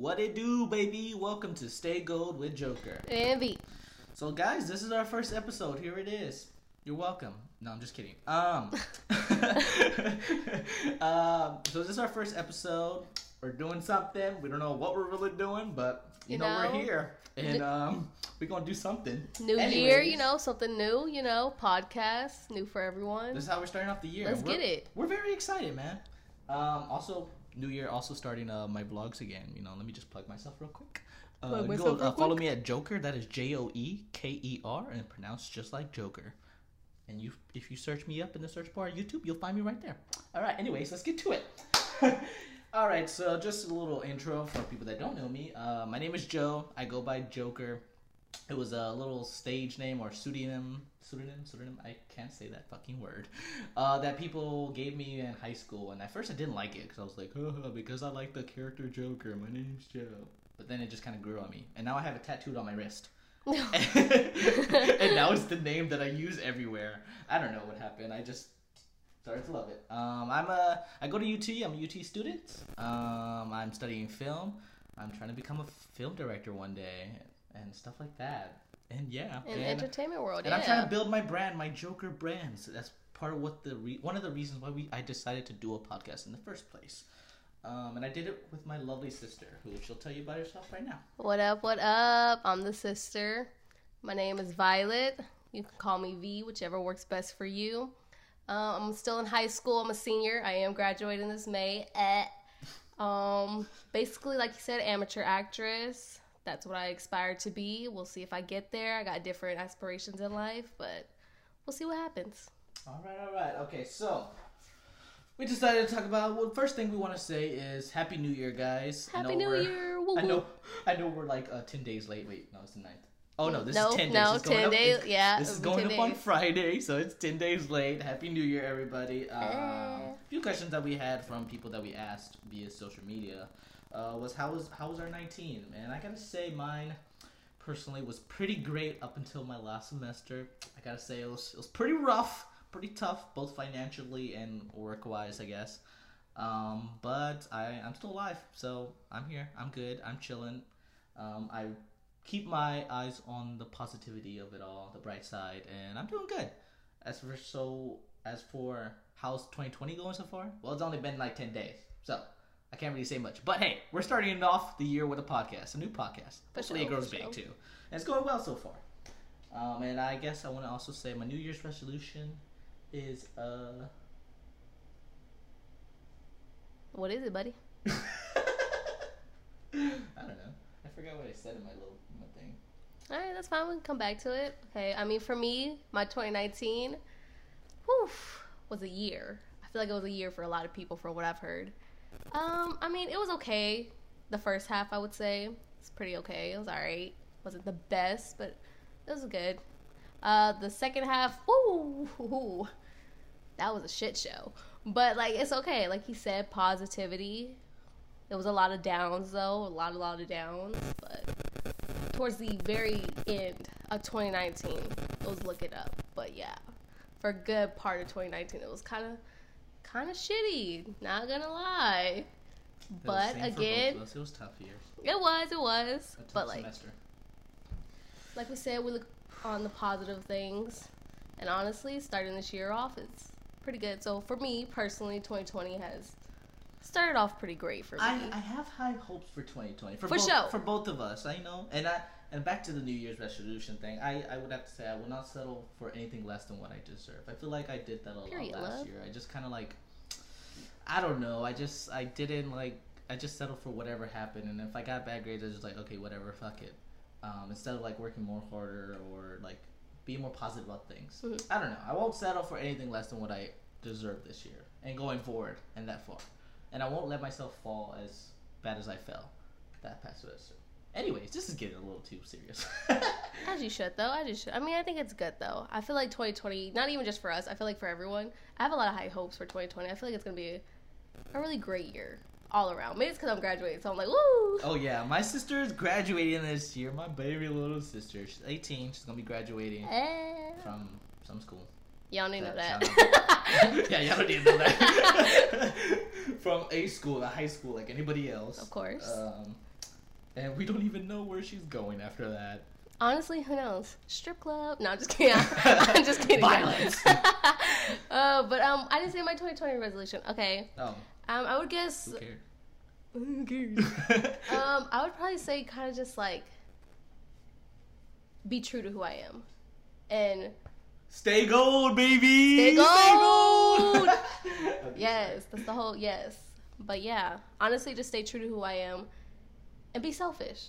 What it do, baby? Welcome to Stay Gold with Joeker. And. So, guys, this is our first episode. Here it is. You're welcome. No, I'm just kidding. Um, um, so this is our first episode. We're doing something. We don't know what we're really doing, but you, You know, know. we're here, and um, we're gonna do something. New year, you know, something new, you know, podcast, new for everyone. This is how we're starting off the year. Let's we're- get it. We're very excited, man. Um, also, New Year, also starting uh, my vlogs again. You know, let me just plug myself real quick. Uh, go, uh, follow quick. me at Joeker. That is J O E K E R, and pronounced just like Joker. And you, if you search me up in the search bar YouTube, you'll find me right there. All right. Anyways, let's get to it. All right. So just a little intro for people that don't know me. Uh, my name is Joe. I go by Joeker. It was a little stage name or pseudonym, pseudonym, pseudonym. I can't say that fucking word. Uh, that people gave me in high school, and at first I didn't like it because I was like, oh, because I like the character Joker. My name's Joe. But then it just kind of grew on me, and now I have it tattooed on my wrist. and now it's the name that I use everywhere. I don't know what happened. I just started to love it. Um, I'm a I go to UT. I'm a UT student. Um, I'm studying film. I'm trying to become a film director one day and stuff like that. And yeah, In and, entertainment world, and yeah. I'm trying to build my brand, my Joeker brand. So that's part of what the re- one of the reasons why we I decided to do a podcast in the first place. Um, and I did it with my lovely sister, who she'll tell you about herself right now. What up, what up? I'm the sister. My name is Violet. You can call me V, whichever works best for you. Um, I'm still in high school. I'm a senior. I am graduating this May. Eh. Um, basically, like you said, amateur actress. That's what I aspire to be. We'll see if I get there. I got different aspirations in life, but we'll see what happens. All right, all right. Okay, so we decided to talk about. Well, first thing we want to say is Happy New Year, guys. Happy New Year! Woo I know. I know, we're like uh, ten days late. Wait, no, it's the 9th. Oh no, this is ten days. no, 10 up- days, yeah, this is going 10 up on. Friday, so it's ten days late. Happy New Year, everybody. Um, Eh. A few questions that we had from people that we asked via social media uh, was how was how was our nineteen? Man, I gotta say mine personally was pretty great up until my last semester. I gotta say it was it was pretty rough, pretty tough, both financially and work wise, I guess. Um, but I I'm still alive, so I'm here. I'm good. I'm chilling. Um, I keep my eyes on the positivity of it all, the bright side, and I'm doing good. As for so as for how's 2020 going so far? Well, it's only been like 10 days, so I can't really say much. But hey, we're starting off the year with a podcast, a new podcast. For Hopefully, it grows big too, and it's going well so far. Um, and I guess I want to also say my New Year's resolution is uh. What is it, buddy? I don't know. I forgot what I said in my little. All right, that's fine. We can come back to it. Okay. I mean, for me, my 2019, whew, was a year. I feel like it was a year for a lot of people, from what I've heard. Um, I mean, it was okay. The first half, I would say, it's pretty okay. It was all right. Wasn't the best, but it was good. Uh, the second half, ooh, that was a shit show. But like, it's okay. Like he said, positivity. There was a lot of downs though, a lot, a lot of downs, but towards the very end of 2019, it was looking up. But yeah, for a good part of 2019, it was kind of, kind of shitty. Not gonna lie. But for both again, it was tough years. it was, it was. But like, semester. like we said, we look on the positive things, and honestly, starting this year off is pretty good. So for me personally, 2020 has started off pretty great for me. I, I have high hopes for 2020 for, For both, sure. for both of us. I know, and I and back to the New Year's resolution thing. I, I would have to say I will not settle for anything less than what I deserve. I feel like I did that a lot Period, last love. year. I just kind of like I don't know. I just I didn't like I just settled for whatever happened, and if I got bad grades, I was just like okay, whatever, fuck it. Um, instead of like working more harder or like being more positive about things. Mhm. I don't know. I won't settle for anything less than what I deserve this year and going forward and that far. And I won't let myself fall as bad as I fell that past semester. Anyways, this is getting a little too serious. As you should, though. As you should. I mean, I think it's good, though. I feel like 2020, not even just for us, I feel like for everyone, I have a lot of high hopes for 2020. I feel like it's going to be a really great year all around. Maybe it's because I'm graduating, so I'm like, woo! oh yeah, my sister is graduating this year. My baby little sister. She's 18. She's gonna be graduating Eh. from some school. Y'all need to know That that. yeah, y'all don't need to know that. From a school, a high school, like anybody else. Of course. Um, and we don't even know where she's going after that. Honestly, who knows? Strip club? No, I'm just kidding. I'm just kidding. Violence. uh, but um, I didn't say my 2020 resolution. Okay. Oh, Um, I would guess. who cares? Who cares? um, I would probably say kind of just like be true to who I am, and Stay gold, baby. Stay gold! Okay, yes, that's the whole yes. But yeah, honestly, just stay true to who I am, and be selfish.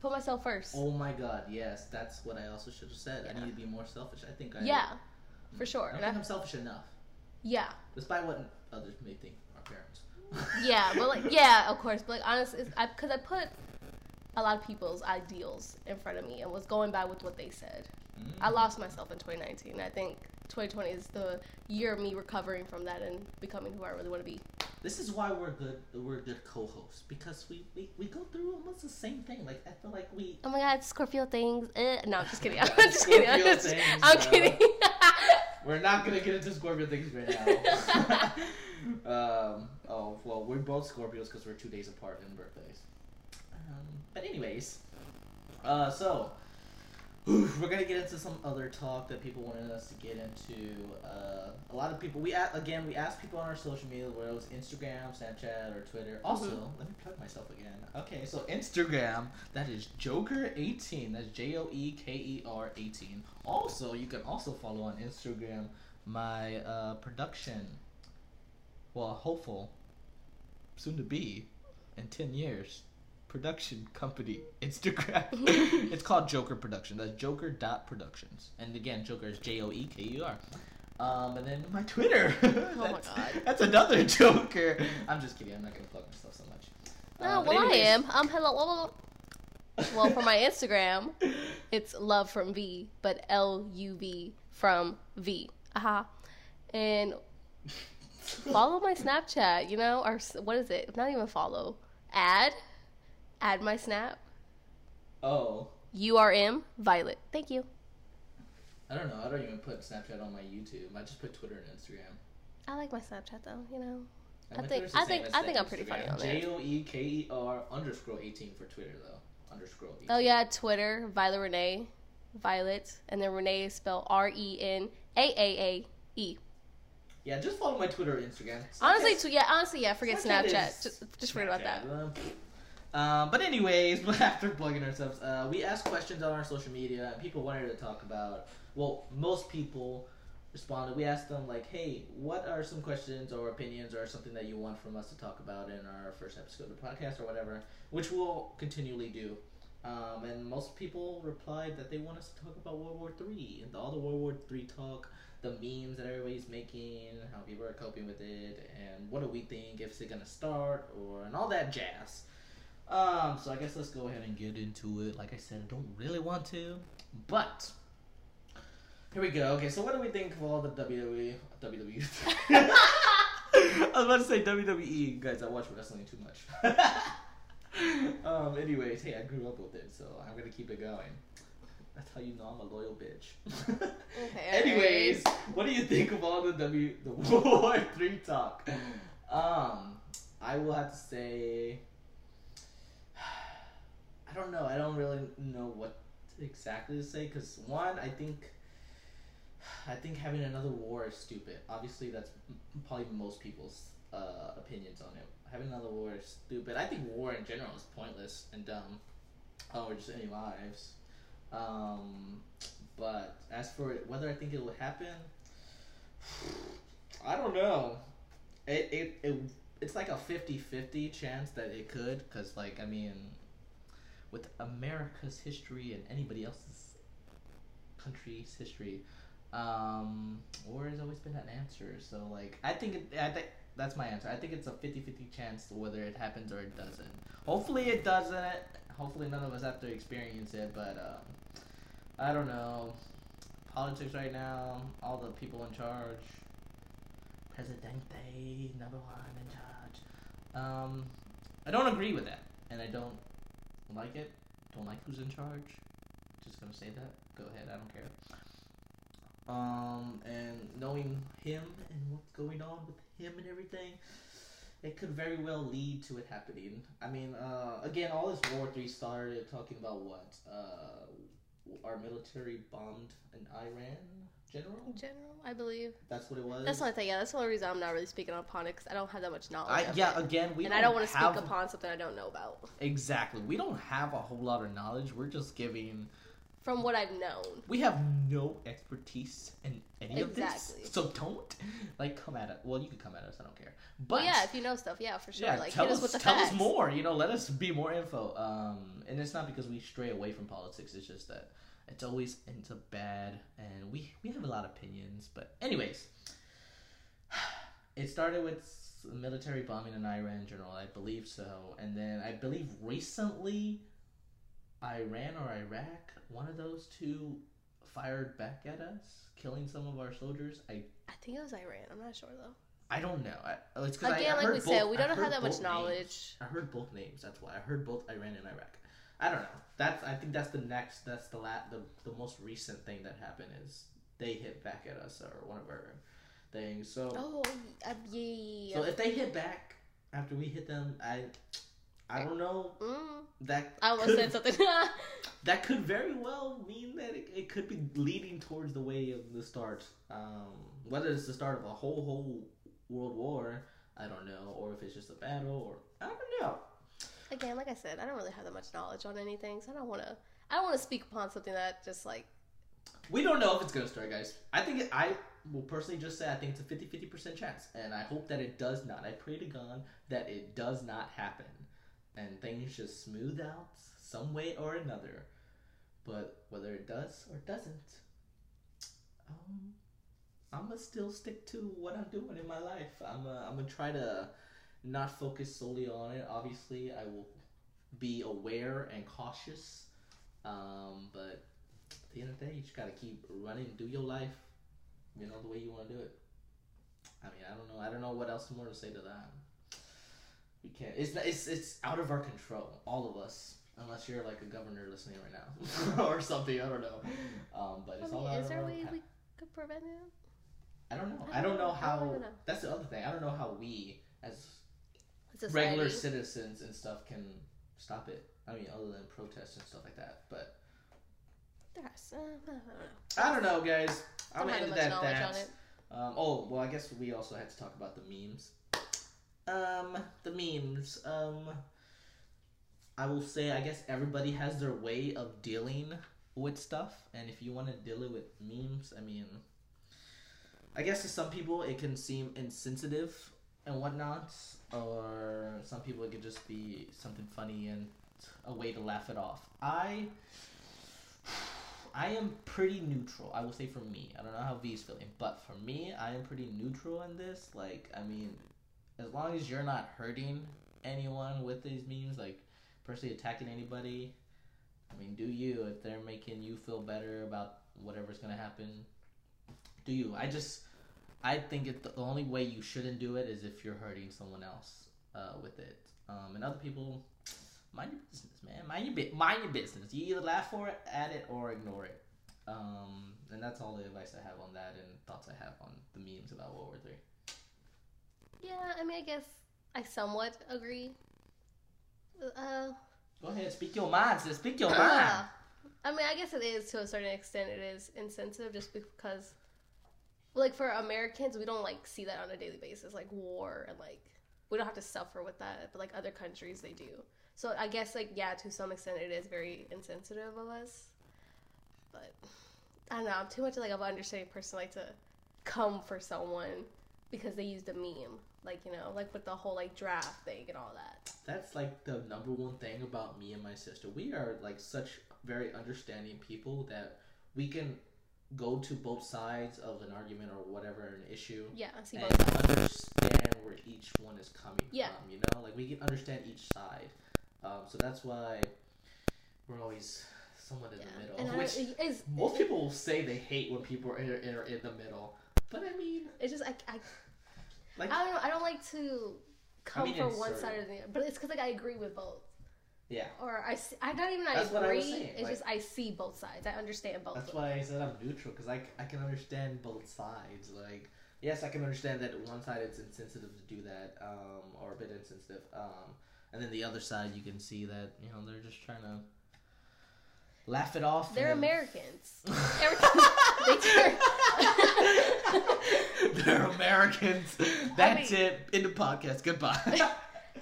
Put myself first. Oh my god, yes, that's what I also should have said. I need to be more selfish. I think I yeah, for sure. I don't And think I- I'm selfish enough, yeah, despite what others may think. Our parents. yeah, but like yeah, of course. But like honestly, I because I put a lot of people's ideals in front of me and was going by with what they said. I lost myself in 2019. I think 2020 is the year of me recovering from that and becoming who I really want to be. This is why we're good. We're good co-hosts because we, we we go through almost the same thing. Like I feel like we. Oh my God, Scorpio things. Eh. No, I'm just kidding. I'm just kidding. I'm, just, things, I'm uh, kidding. We're not gonna get into Scorpio things right now. um. Oh well, we're both Scorpios because we're two days apart in birthdays. Um, but anyways, uh, so oof, we're gonna get into some other talk that people wanted us to get into. Uh, a lot of people we a- again we asked people on our social media whether it was Instagram, Snapchat, or Twitter. Also, Mhm. let me plug myself again. Okay, so Instagram that is Joeker18. That's J O E K E R 18. Also, you can also follow on Instagram my uh, production. Well, hopeful, soon to be, in ten years production company Instagram. it's called Joeker Production. That's Joeker dot Productions. And again, Joeker is J O E K E R. Um, and then my Twitter. Oh my That's- God. That's another Joker. I'm just kidding. I'm not gonna plug myself so much. No, Uh, well, I am. Um, hello. Well, for my Instagram, it's love from V, but L U V from V. Aha. And follow my Snapchat, you know, or what is it? Not even follow. Add. Add my Snap. oh, URM Violet. Thank you. I don't know. I don't even put Snapchat on my YouTube. I just put Twitter and Instagram. I like my Snapchat though, you know. I think- I think- I think I'm pretty funny on there. J O E K E R underscore 18 for Twitter though. Underscore 18. Oh yeah, Twitter, Violet Renee, Violet, and then Renee is spelled R E N A A A E. Yeah, just follow my Twitter or Instagram. Honestly, tw- yeah, honestly, yeah. Forget Snapchat Snapchat. Just, just forget about that. Um, but anyways, after plugging ourselves, uh, we asked questions on our social media, and people wanted to talk about. Well, most people responded. We asked them like, "Hey, what are some questions or opinions or something that you want from us to talk about in our first episode of the podcast or whatever?" Which we'll continually do. Um, and most people replied that they want us to talk about World War Three and all the World War Three talk, the memes that everybody's making, how people are coping with it, and what do we think if it's gonna start or and all that jazz. Um, so I guess let's go ahead and get into it. Like I said, I don't really want to, but here we go. Okay, so what do we think of all the WWE? WWE. I was about to say WWE, guys. I watch wrestling too much. um. Anyways, hey, I grew up with it, so I'm gonna keep it going. That's how you know I'm a loyal bitch. Okay, Anyways, what do you think of all the W the War Three talk? Um, I will have to say, I don't know. I don't really know what exactly to say because one, I think, I think having another war is stupid. Obviously, that's probably most people's uh, opinions on it. Having another war is stupid. I think war in general is pointless and dumb, uh, or just any lives. Um, but as for whether I think it will happen, I don't know. It, it, it it's like a 50-50 chance that it could because like I mean with America's history and anybody else's country's history um war has always been an answer. So like I think it, I think that's my answer. I think it's a 50-50 chance whether it happens or it doesn't. Hopefully it doesn't. Hopefully none of us have to experience it but um I don't know. Politics right now all the people in charge. Presidente, number one in charge. Um, I don't agree with that, and I don't like it. Don't like who's in charge. Just gonna say that. Go ahead, I don't care. Um, and knowing him and what's going on with him and everything, it could very well lead to it happening. I mean, uh, again, all this War Three started talking about what uh, our military bombed an Iran general. General, I believe. That's what it was. That's the only thing. Yeah, that's the only reason I'm not really speaking upon it because I don't have that much knowledge. I, yeah, it. again, we and I don't want to have, speak upon something I don't know about exactly. We don't have a whole lot of knowledge. We're just giving. From what I've known. We have no expertise in any of this, so don't like come at us. Well, you can come at us. I don't care. But But yeah, if you know stuff, yeah, for sure. Yeah, like tell hit us, us with the tell facts. us more. You know, let us be more info. Um, and it's not because we stray away from politics. It's just that it's always up bad, and we we have a lot of opinions. But anyways, it started with military bombing in Iran in general. I believe so, and then I believe recently, Iran or Iraq, one of those two, fired back at us, killing some of our soldiers. I I think it was Iran. I'm not sure though. I don't know. I, it's because I, Again, I like we said, we don't have that much both names. knowledge. I heard both names. That's why I heard both Iran and Iraq. I don't know. That's I think that's the next. That's the la- the the most recent thing that happened is they hit back at us or one of our things. So Oh, uh, yeah. so if they hit back after we hit them, I I don't know mm, that I almost could, said something. that could very well mean that it, it could be leading towards the way of the start. Um, whether it's the start of a whole whole world war, I don't know, or if it's just a battle, or I don't know. Again, like I said, I don't really have that much knowledge on anything, so I don't want to. I don't want to speak upon something that just like We don't know if it's gonna start, guys. I think it, I will personally just say I think it's a 50 50 percent chance, and I hope that it does not. I pray to God that it does not happen, and things just smooth out some way or another. But whether it does or doesn't, um, I'm gonna still stick to what I'm doing in my life. I'm uh, I'm gonna try to not focus solely on it. Obviously, I will be aware and cautious. Um, but at the end of the day, you just gotta keep running, do your life, you know, the way you want to do it. I mean, I don't know. I don't know what else more to say to that. We can't. It's it's it's out of our control, all of us, unless you're like a governor listening right now or something. I don't know. Um, but I it's mean, all out is there a way we could prevent it? I don't know. I I don't don't know know. How. don't know. That's the other thing. I don't know how we, as Society. regular citizens and stuff, can stop it. I mean, other than protests and stuff like that. But has- uh, I don't know. I don't know, guys. I'm Don't gonna end that it much knowledge that. on it. Um, oh, well, I guess we also had to talk about the memes. Um, the memes. Um, I will say, I guess everybody has their way of dealing with stuff, and if you want to deal it with memes, I mean, I guess to some people it can seem insensitive and whatnot, or some people it could just be something funny and a way to laugh it off. I I am pretty neutral. I will say for me. I don't know how V is feeling, but for me, I am pretty neutral in this. Like, I mean, as long as you're not hurting anyone with these memes, like personally attacking anybody, I mean, do you? If they're making you feel better about whatever's gonna happen, do you? I just, I think it, the only way you shouldn't do it is if you're hurting someone else uh, with it. Um, and other people, mind your business, man. Mind your bit. Mind your business. You either laugh for it, at it, or ignore it. Um, and that's all the advice I have on that, and thoughts I have on the memes about World War Three. Yeah, I mean, I guess I somewhat agree. Uh, Go ahead, speak your mind. Sis. Speak your mind. I mean, I guess it is to a certain extent. It is insensitive just because, like, for Americans, we don't like see that on a daily basis, like war and like we don't have to suffer with that. But like other countries, they do. So I guess like yeah, to some extent, it is very insensitive of us. But I don't know. I'm too much like of an understanding person like to come for someone because they used a meme, like you know, like with the whole like draft thing and all that. That's like the number one thing about me and my sister. We are like such very understanding people that we can go to both sides of an argument or whatever an issue Yeah, see and both understand where each one is coming Yeah. from. You know, like we can understand each side. Um, so that's why we're always somewhat in Yeah, the middle. and which it's, most people will say they hate when people are in, are in the middle. But I mean, it's just I, I like, I don't know. I don't like to come mean, for in one side or the other, but it's because like I agree with both, yeah. or I see, I don't even I That's I agree. saying, it's like- just I see both sides. I understand both. That's why I said I'm neutral because I, I can understand both sides. Like yes, I can understand that one side it's insensitive to do that, um, or a bit insensitive, um, and then the other side you can see that you know they're just trying to laugh it off. They're and- Americans. They turn. They're Americans. That's mean- it. In the podcast. Goodbye.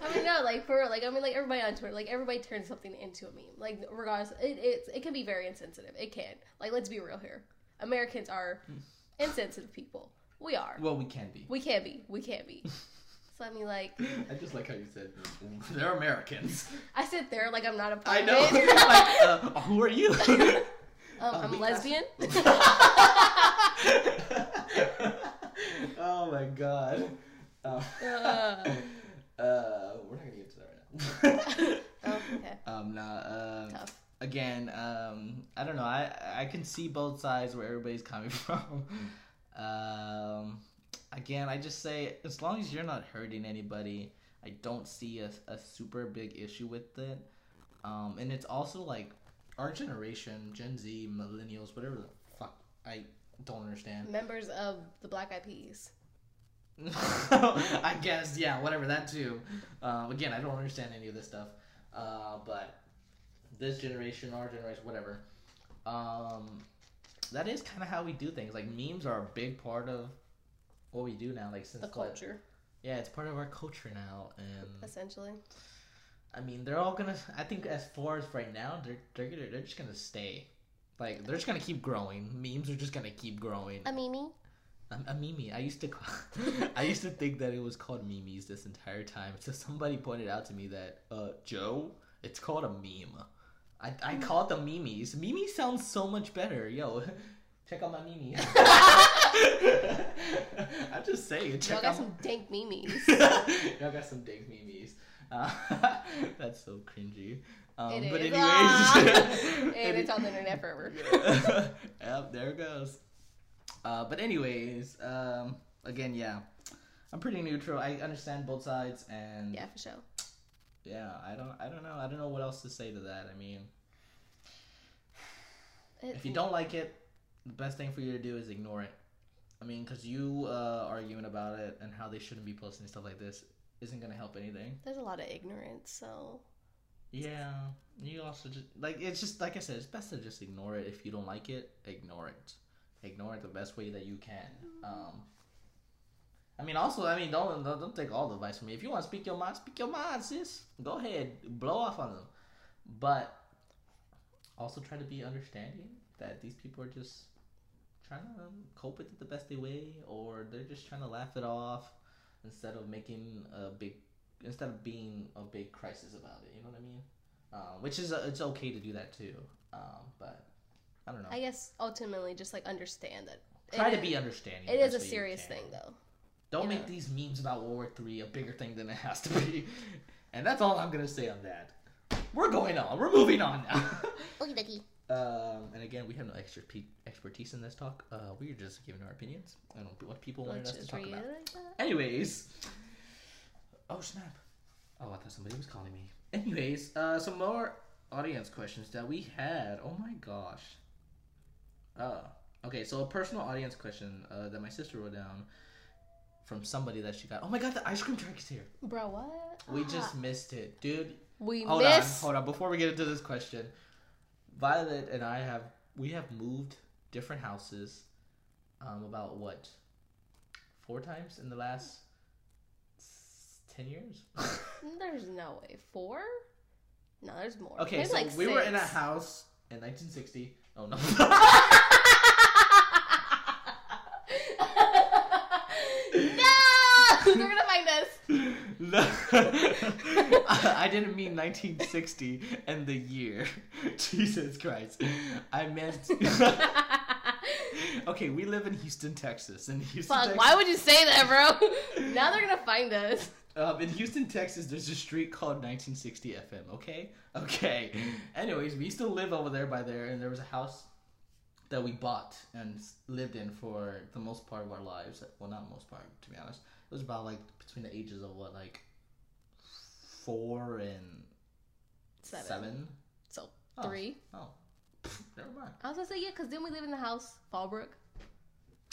I mean, no, like for like I mean, like everybody on Twitter, like everybody turns something into a meme. Like regardless, it it, it can be very insensitive. It can. Like let's be real here. Americans are insensitive people. We are. well, we can be. We can be. We can be. So I mean, like I just like how you said they're Americans. I sit there like I'm not a part I know. like, uh, who are you? um, Uh, I'm lesbian. Oh my god. Uh, Uh. uh, we're not gonna get to that right now. oh, okay. um, nah, um, Tough. again, um, I don't know. I I can see both sides where everybody's coming from. um, again, I just say as long as you're not hurting anybody, I don't see a, a super big issue with it. Um, and it's also like our generation, Gen Z, millennials, whatever the fuck, I don't understand. Members of the Black Eyed Peas. I guess, yeah, whatever, that too. Um, again, I don't understand any of this stuff. Uh, but this generation, our generation, whatever. Um, that is kind of how we do things. Like, memes are a big part of what we do now. Like, since The culture, Yeah, it's part of our culture now. And, essentially. I mean, they're all gonna, I think, as far as right now, they're, they're, gonna, they're just gonna stay. Like, they're just gonna keep growing. Memes are just gonna keep growing. A mimi. A, a mimi. I used to call, I used to think that it was called memes this entire time. So somebody pointed out to me that uh, Joe, it's called a meme. I I call it the memes. Mimi sounds so much better. Yo, check out my mimi. I'm just saying. Check out. Y'all got out. some dank memes. Y'all got some dank memes. Uh, that's so cringy. Um, It but is. anyways, Ah! and any- it's on the internet forever. yep, there it goes. Uh, but anyways, um, again, yeah, I'm pretty neutral. I understand both sides, and Yeah, for sure. yeah, I don't, I don't know, I don't know what else to say to that. I mean, It- if you don't like it, the best thing for you to do is ignore it. I mean, because you uh, arguing about it and how they shouldn't be posting stuff like this isn't gonna help anything. There's a lot of ignorance, so Yeah, you also just like it's just like I said, it's best to just ignore it. If you don't like it, ignore it. Ignore it the best way that you can. Um, I mean, also, I mean, don't don't, take all the advice from me. If you want to speak your mind, speak your mind, sis. Go ahead, blow off on them. But also try to be understanding that these people are just trying to um, cope with it the best they way, or they're just trying to laugh it off instead of making a big instead of being a big crisis about it. You know what I mean? Um, which is uh, it's okay to do that too. Um, but I don't know. I guess ultimately just like understand that Try it to is- be understanding. It is a best way you serious thing, though. Don't you make know. these memes about World War Three a bigger thing than it has to be. and that's all I'm gonna say on that. We're going on. We're moving on now. Okie dokie. um, and again, we have no extra pe- expertise in this talk. Uh, we're just giving our opinions on what people wanted Let's to talk about. reiterate that. Anyways. Oh snap. Oh, I thought somebody was calling me. Anyways, uh, some more audience questions that we had. Oh my gosh. Uh, okay, so a personal audience question uh, that my sister wrote down from somebody that she got. Oh my god, the ice cream truck is here. Bro, what? We Ah. just missed it, dude. we Hold miss. on, hold on. Before we get into this question, Violet and I have we have moved different houses. Um, about what? Four times in the last s- ten years. There's no way. Four? No, there's more. okay, Maybe so like we were in a house in 1960. Oh no. no! They're gonna find us. No. I, I didn't mean 1960 and the year. Jesus Christ. I meant. okay, we live in Houston, Texas. In Houston, Fuck, Texas, why would you say that, bro? now they're gonna find us. Um, in Houston, Texas, there's a street called 1960 FM. Okay, okay. Anyways, we used to live over there by there, and there was a house that we bought and lived in for the most part of our lives. Well, not most part, to be honest. It was about like between the ages of what, like four and Seven. seven. So Oh. three. Oh, never mind. I was gonna say yeah, cause then we live in the house, Fallbrook.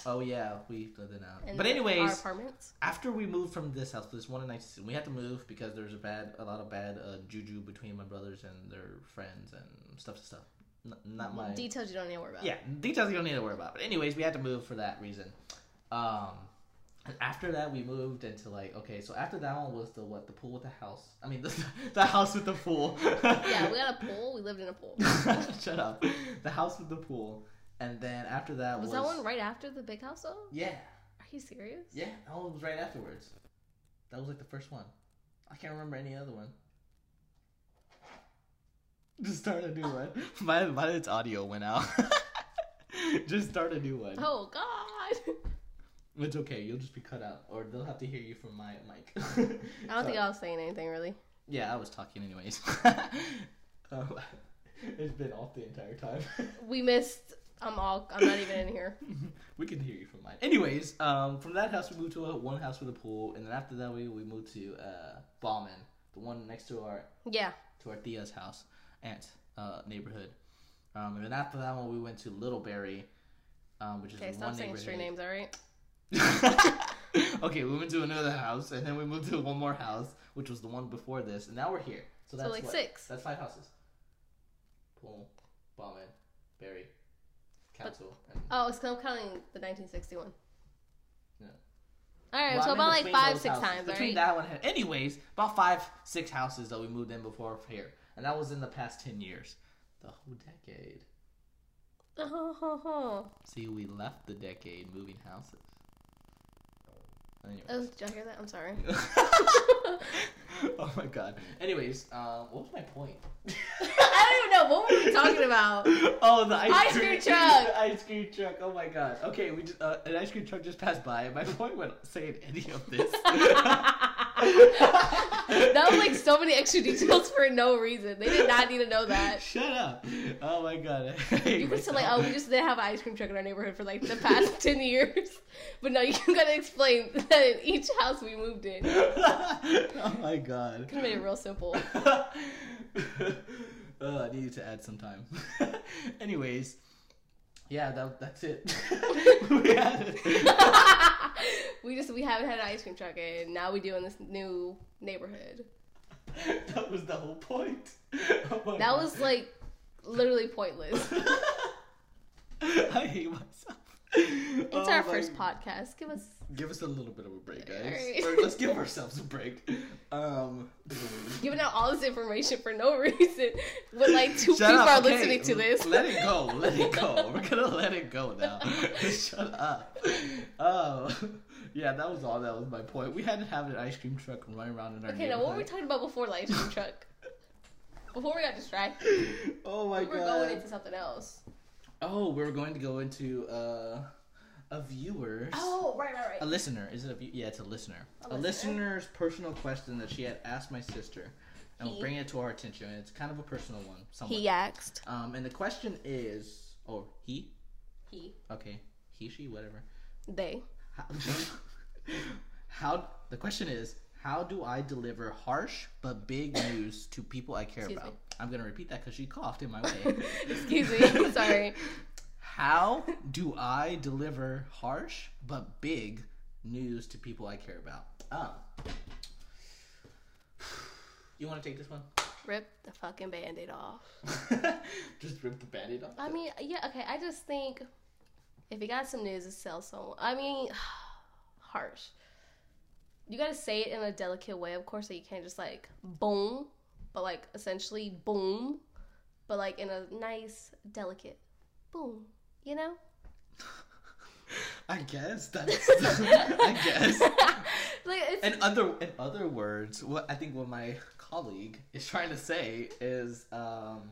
Oh yeah, we lived out. And but our anyways, apartments. after we moved from this house, this one in 19, we had to move because there's a bad, a lot of bad uh, juju between my brothers and their friends and stuff, stuff. N- not my Details you don't need to worry about. yeah details you don't need to worry about. But anyways, we had to move for that reason. Um, and after that, we moved into like okay, so after that one was the what the pool with the house. I mean the the house with the pool. Yeah, we got a pool. We lived in a pool. Shut up. The house with the pool, and then after that Was was, that one right after the big house though? Yeah, Are you serious? yeah, that one was right afterwards. That was like the first one. I can't remember any other one. Just start a new one. My my its audio went out. just start a new one. Oh God. It's okay. You'll just be cut out, or they'll have to hear you from my mic. I don't think I was saying anything really. Yeah, I was talking anyways. um, it's been off the entire time. We missed. I'm all. I'm not even in here. we can hear you from mine. Anyways, um, from that house we moved to a, one house with a pool, and then after that we, we moved to uh, Ballman, the one next to our Yeah. to our Thea's house, aunt uh, neighborhood. Um, and then after that one we went to Littleberry, um, which is Okay. the Stop one saying street names. All right. okay, we went to another house, and then we moved to one more house, which was the one before this, and now we're here. So that's like what? six. That's five houses. Pool, Ballman, Berry, Council, and Oh, it's 'cause I'm counting the 1961. Yeah. All right. Well, so I'm about like five, six houses. times. Between right. that one, anyways, about five, six houses that we moved in before here, and that was in the past ten years, the whole decade. Oh, See, we left the decade moving houses. Anyways. oh, did y'all hear that? I'm sorry. oh my god. Anyways, um, what was my point? I don't even know what were we talking about. oh, the ice, Ice cream truck. the ice cream truck. Oh my god. Okay, we just, uh, an ice cream truck just passed by. and My point wasn't saying any of this. That was like so many extra details for no reason. They did not need to know that. Shut up. Oh my god. You could say like, oh, we just didn't have an ice cream truck in our neighborhood for like the past ten years, but no, you gotta explain that in each house we moved in. Oh my god. Could have made it real simple. uh, I needed to add some time. Anyways, yeah, that, that's it. We had it. we just we haven't had an ice cream truck, and now we do in this new neighborhood. that was the whole point. Oh That God. was like literally pointless. I hate myself. It's Oh our first podcast. Give us Give us a little bit of a break, guys. Or let's give ourselves a break. Um, giving out all this information for no reason when like two Shut people up, are okay. listening to this. Let it go. Let it go. We're gonna let it go now. Shut up. Oh, yeah. That was all. That was my point. We had to have an ice cream truck running around in our Okay, now what were we neighborhood. talking about before the ice cream truck? Before we got distracted, Oh my god. we were going into something else. Oh, we were going to go into uh, a viewer's. Oh, right, right, right. A listener. Is it a view? Yeah, it's a listener. A A, listener? listener's personal question that she had asked my sister, and we'll bring it to our attention. It's kind of a personal one. Somewhat. He asked. Um, and the question is, oh, he. He. Okay, he, she, whatever. They. How, the question is, how do I deliver harsh but big news to people I care Excuse about? me. I'm gonna repeat that because she coughed in my way. Excuse me. Sorry. How do I deliver harsh but big news to people I care about? Um, you want to take this one? Rip the fucking band-aid off. Just rip the band-aid off. I mean, yeah, okay. I just think if you got some news to sell someone, I mean, harsh. You gotta say it in a delicate way, of course, so you can't just like boom, but like essentially boom, but like in a nice, delicate boom, you know? I guess that's. I guess. like it's In other in other words, what I think what my colleague is trying to say is, um,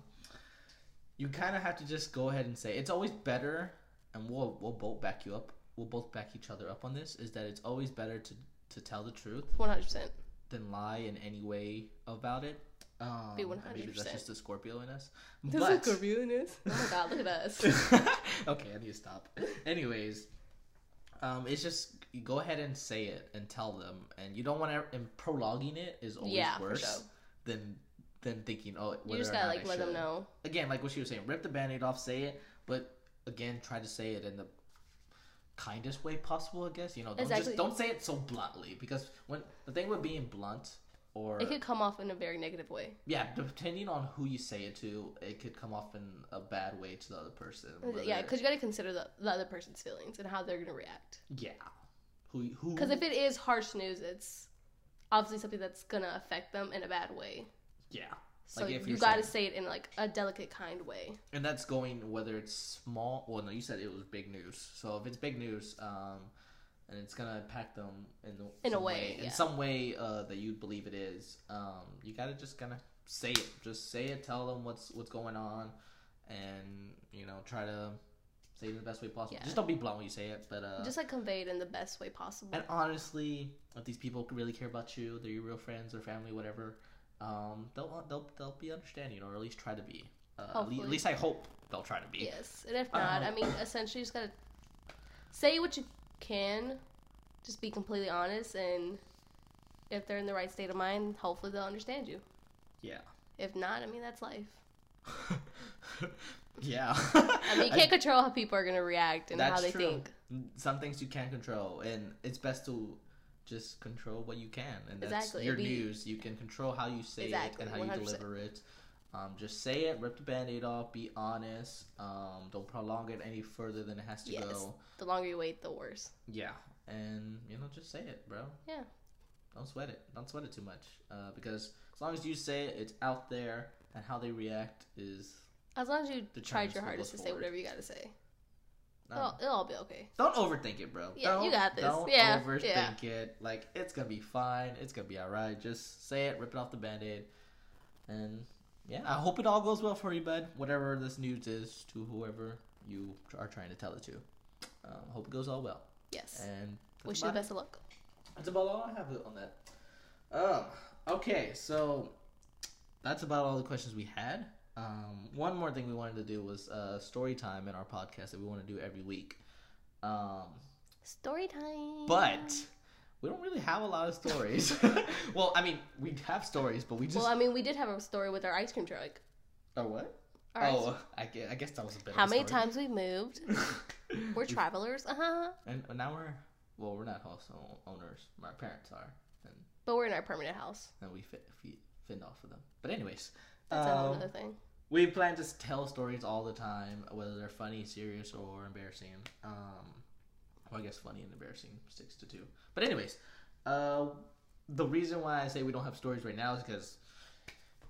you kind of have to just go ahead and say it's always better, and we'll we'll both back you up. We'll both back each other up on this. Is that it's always better to to tell the truth one hundred percent. than lie in any way about it. Um, Be Maybe 100%. that's just the Scorpio in us. This But in us. Oh my god, look at us. okay, I need to stop. Anyways, um, it's just you go ahead and say it and tell them, and you don't want to. And prologuing it is always Yeah, worse sure. than than thinking. Oh, You just gotta like I let them should. know. Again, like what she was saying, rip the band-aid off, say it, but again, try to say it in the kindest way possible. I guess you know. Don't Exactly. just don't say it so bluntly because when the thing with being blunt or It could come off in a very negative way. yeah, depending on who you say it to, it could come off in a bad way to the other person. Uh, yeah, because you got to consider the, the other person's feelings and how they're gonna react. yeah, who who Because if it is harsh news, it's obviously something that's gonna affect them in a bad way. yeah. So Like, if you got to say it in like a delicate, kind way. And that's going whether it's small. Well, no, you said it was big news. So if it's big news, um, and it's gonna impact them in In a some way, in some way uh, that you believe it is, um, you gotta just kind of say it. Just say it. Tell them what's what's going on, and you know try to say it in the best way possible. Yeah. Just don't be blunt when you say it. But uh, Just like convey it in the best way possible. and honestly, if these people really care about you, they're your real friends or family, whatever, um, they'll they'll they'll be understanding or at least try to be. Uh, at, le- at least I hope they'll try to be. Yes, and if not, Um, I mean, essentially, you just gotta say what you can. Just be completely honest, and if they're in the right state of mind, hopefully they'll understand you. Yeah. If not, I mean, that's life. yeah. I mean, you can't control how people are gonna react and how they true. think. Some things you can't control, and it's best to just control what you can, and that's Exactly, your be- news. You can control how you say Exactly, it and how you 100%. deliver it. Um, just say it, rip the band-aid off, be honest. Um, don't prolong it any further than it has to Yes. go. The longer you wait, the worse. Yeah, and you know, just say it, bro. Yeah. Don't sweat it. Don't sweat it too much, uh, because as long as you say it, it's out there, and how they react is. As long as you tried your hardest to say whatever you gotta say, um, it'll, all be okay. Don't overthink it, bro. Yeah, you Don't- got this. Don't Yeah, overthink yeah. it. Like it's gonna be fine. It's gonna be all right. Just say it, rip it off the band-aid, and yeah, I hope it all goes well for you, bud. Whatever this news is to whoever you are trying to tell it to. Um, hope it goes all well. Yes. And Wish you the best of luck. That's about all I have on that. Um. Okay, so that's about all the questions we had. Um, one more thing we wanted to do was uh, story time in our podcast that we want to do every week. Um, Story time. but we don't really have a lot of stories. well, I mean, we have stories, but we just. well, I mean, we did have a story with our ice cream truck. oh, what? Our ice- oh, I guess, I guess that was a bit. how of a many times we moved? We're travelers, uh huh. And now we're well, we're not house owners. My parents are, and But we're in our permanent house. and we fit, fit, fend off for them. But anyways, That's um, another thing. We plan to tell stories all the time, whether they're funny, serious, or embarrassing. Um, well, I guess funny and embarrassing sticks to two. But anyways, uh, the reason why I say we don't have stories right now is because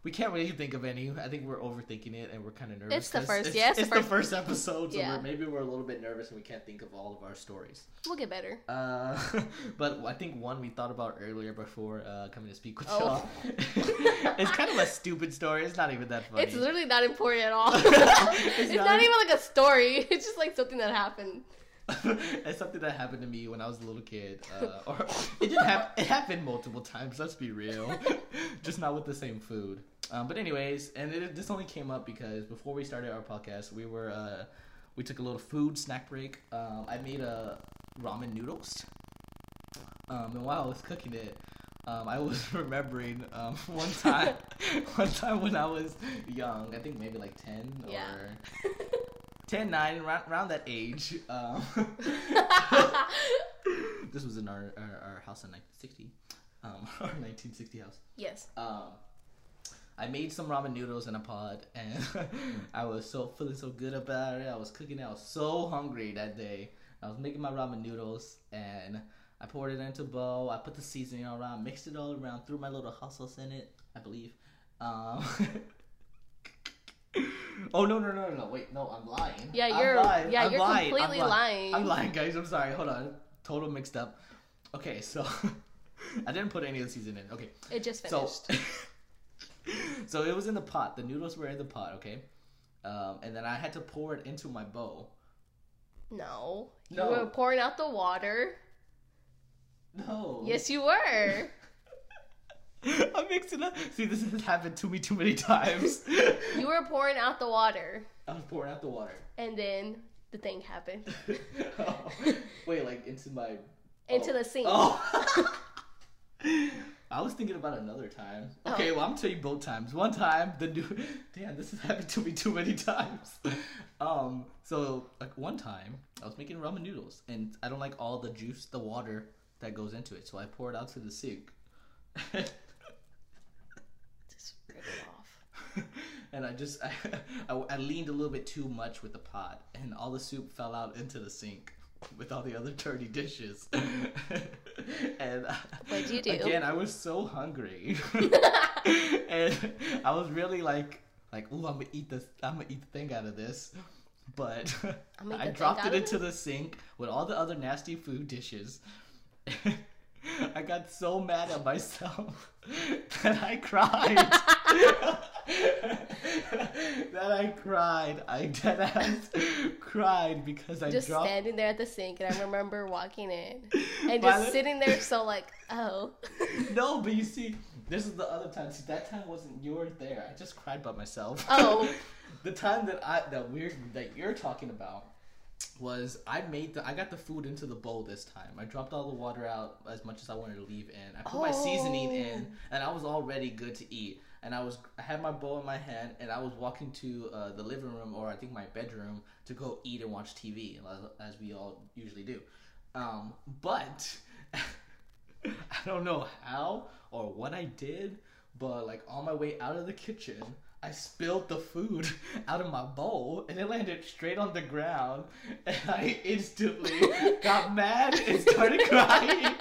we can't really think of any. I think we're overthinking it, and we're kind of nervous. It's the first- It's, yeah, it's it's the the first- first episode, so Yeah. we're, maybe we're a little bit nervous, and we can't think of all of our stories. We'll get better. Uh, but I think one we thought about earlier before uh, coming to speak with Oh. y'all. it's kind of a stupid story. It's not even that funny. It's literally not important at all. It's it's, not- not, even like a story. It's just like something that happened. it's something that happened to me when I was a little kid, uh, or it didn't happen. It happened multiple times. Let's be real, just not with the same food. Um, but anyways, and it, this only came up because before we started our podcast, we were uh, we took a little food snack break. Um, I made a ramen noodles, um, and while I was cooking it. Um, I was remembering um, one time, one time when I was young, I think maybe like ten or Yeah. 10, 9, around, around that age. Um, this was in our, our, our house in 1960. Um, our 1960 house. yes. I made some ramen noodles in a pot, and I was so feeling so good about it. I was cooking. it. I was so hungry that day. I was making my ramen noodles, and I poured it into a bowl. I put the seasoning all around, mixed it all around, threw my little hot sauce in it. I believe. Um, oh no no no no no! Wait no, I'm lying. Yeah, I'm you're lying. yeah, I'm you're lying. I'm completely lying. I'm lying, guys. I'm sorry. Hold on. Total mixed up. Okay, so I didn't put any of the seasoning in. Okay, It just finished. so it was in the pot. The noodles were in the pot. Okay, um, and then I had to pour it into my bowl. no. No. You were pouring out the water. No. Yes, you were. I'm mixing up. See, this has happened to me too many times. You were pouring out the water, I was pouring out the water. and then the thing happened Wait, like into my into Oh. the sink. Oh. I was thinking about another time. Oh. Okay, well, I'm gonna tell you both times. One time, the new. Damn, this has happened to me too many times. Um, so like one time, I was making ramen noodles, and I don't like all the juice, the water that goes into it, so I pour it out to the sink. Just rip it off. and I just I, I, I leaned a little bit too much with the pot, and all the soup fell out into the sink with all the other dirty dishes. and uh, What'd you do? Again, I was so hungry, and I was really like like, ooh, I'm gonna eat this. I'm gonna eat the thing out of this. But I dropped it into the sink with all the other nasty food dishes. I got so mad at myself that I cried. that I cried. I dead ass cried because I just dropped. standing there at the sink, and I remember walking in and just Violet- sitting there, so like, oh, No, but you see, this is the other time. See, that time wasn't you were there. I just cried by myself. Oh. the time that I that we're that you're talking about was I made the I got the food into the bowl this time. I dropped all the water out as much as I wanted to leave in. I put my seasoning in, Oh. and I was already good to eat. And I was I had my bowl in my hand, and I was walking to uh, the living room or I think my bedroom to go eat and watch TV, as, we all usually do. Um, but I don't know how or what I did, but like on my way out of the kitchen, I spilled the food out of my bowl and it landed straight on the ground. And I instantly got mad and started crying.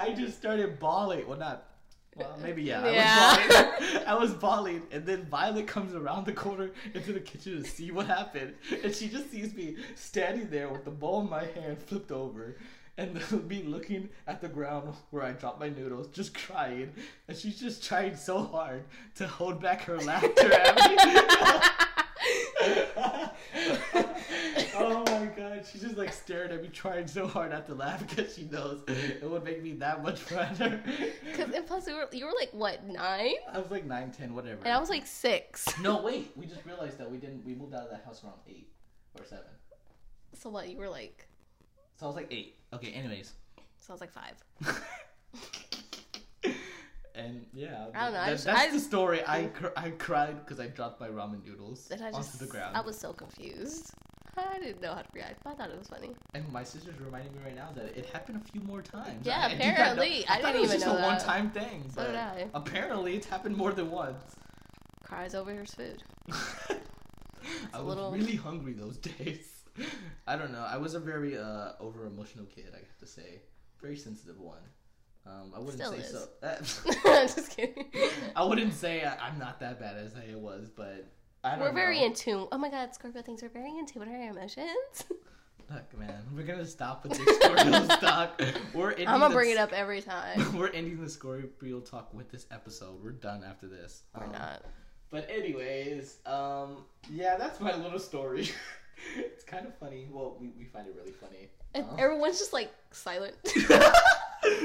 I just started bawling. Well, not. Well, maybe yeah. Yeah. I was bawling. I was bawling, and then Violet comes around the corner into the kitchen to see what happened, and she just sees me standing there with the bowl in my hand flipped over, and me looking at the ground where I dropped my noodles, just crying, and she's just trying so hard to hold back her laughter at me. oh she's just like staring at me, trying so hard not to laugh because she knows it would make me that much funnier. because and plus you were you were like what nine, I was like nine, ten, whatever. and I was like six. No, wait. We just realized that we didn't. We moved out of that house around eight or seven. So what? You were like, So I was like eight. Okay. Anyways, so I was like five. and yeah, I don't know, I just- that's I the story. I cr- I cried because I dropped my ramen noodles onto just the ground. I was so confused. I didn't know how to react. but I thought it was funny. And my sister's reminding me right now that it happened a few more times. Yeah, I, did not know- apparently. I didn't it was even just know a one-time thing. So did I. Apparently, it's happened more than once. Cries over his food. I was little- really hungry those days. I don't know. I was a very uh, over emotional kid. I have to say, very sensitive one. Um, I wouldn't Still say is. so. Just kidding. I wouldn't say I, I'm not that bad as I was, but I We're very know. in tune. Oh my god, Scorpio things we're very in tune with our emotions. Look, man, we're gonna stop with this Scorpio talk. We're ending I'm gonna the- bring it up every time. We're ending the Scorpio talk with this episode. We're done after this. We're Um, not. But anyways, um, yeah, that's my little story. it's kind of funny. Well, we, we find it really funny. And Um, everyone's just like silent.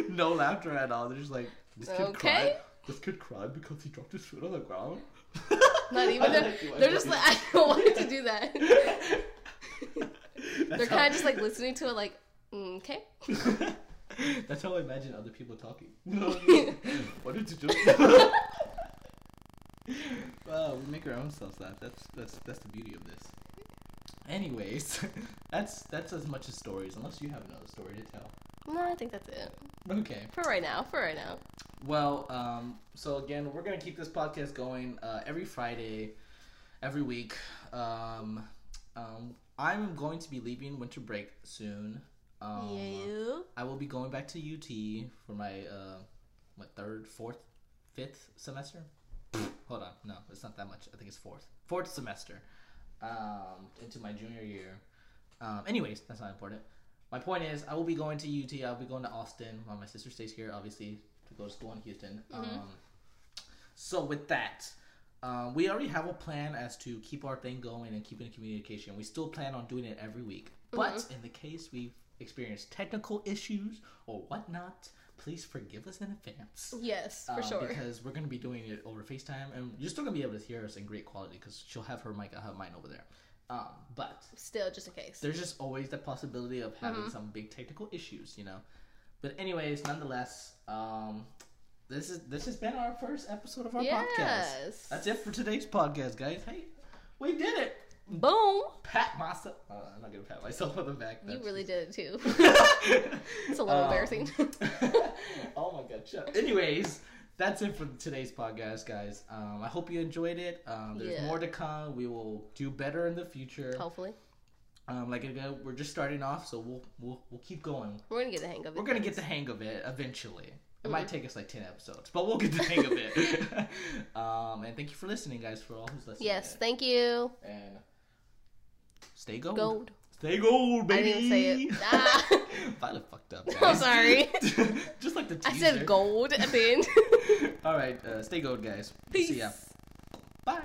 no laughter at all. They're just like, this kid Okay. cried. This kid cried because he dropped his foot on the ground. Not even. They're, like they're just like I don't want to do that. They're kind of just like listening to it, like, mm, okay. That's how I imagine other people talking. what did you just? well, we make our own selves laugh. That's that's that's the beauty of this. Anyways, that's that's as much as stories, unless you have another story to tell. No, I think that's it Okay. for right now. For right now. Well, um, so again, we're gonna keep this podcast going uh, every Friday, every week. Um, um, I'm going to be leaving winter break soon. Um, you. I will be going back to UT for my uh, what third, fourth, fifth semester. Hold on, no, it's not that much. I think it's fourth, fourth semester, um, into my junior year. Um, anyways, that's not important. My point is, I will be going to UT. I'll be going to Austin while my sister stays here, obviously, to go to school in Houston. Um, so with that, um, we already have a plan as to keep our thing going and keep in communication. We still plan on doing it every week. But in the case we experience technical issues or whatnot, please forgive us in advance. Yes, for Um, sure. Because we're going to be doing it over FaceTime, and you're still going to be able to hear us in great quality because she'll have her mic, I have mine over there. Um, but Still, just in case. there's just always the possibility of having Mm-hmm. some big technical issues, you know. But anyways, nonetheless, um, this is this has been our first episode of our podcast. That's it for today's podcast, guys. Hey, we did it. Boom. Pat myself. Uh, I'm not gonna pat myself on the back. You really just- did it too. it's a little Um, embarrassing. oh my god! Shut. Anyways, that's it for today's podcast, guys. Um, I hope you enjoyed it. Um, there's Yeah. more to come. We will do better in the future. Hopefully, Um, like again, we're just starting off, so we'll we'll we'll keep going. we're gonna get the hang of it. We're gonna get the hang of it eventually. It Mhm. might take us like ten episodes, but we'll get the hang of it. um, and thank you for listening, guys, for all who's listening. Yes, thank you. and stay gold. Gold. Stay gold, baby. I didn't say it. Ah. Violet fucked up. I'm sorry. just like the I said gold at the end. All right, uh, stay gold, guys. Peace. See ya. Bye.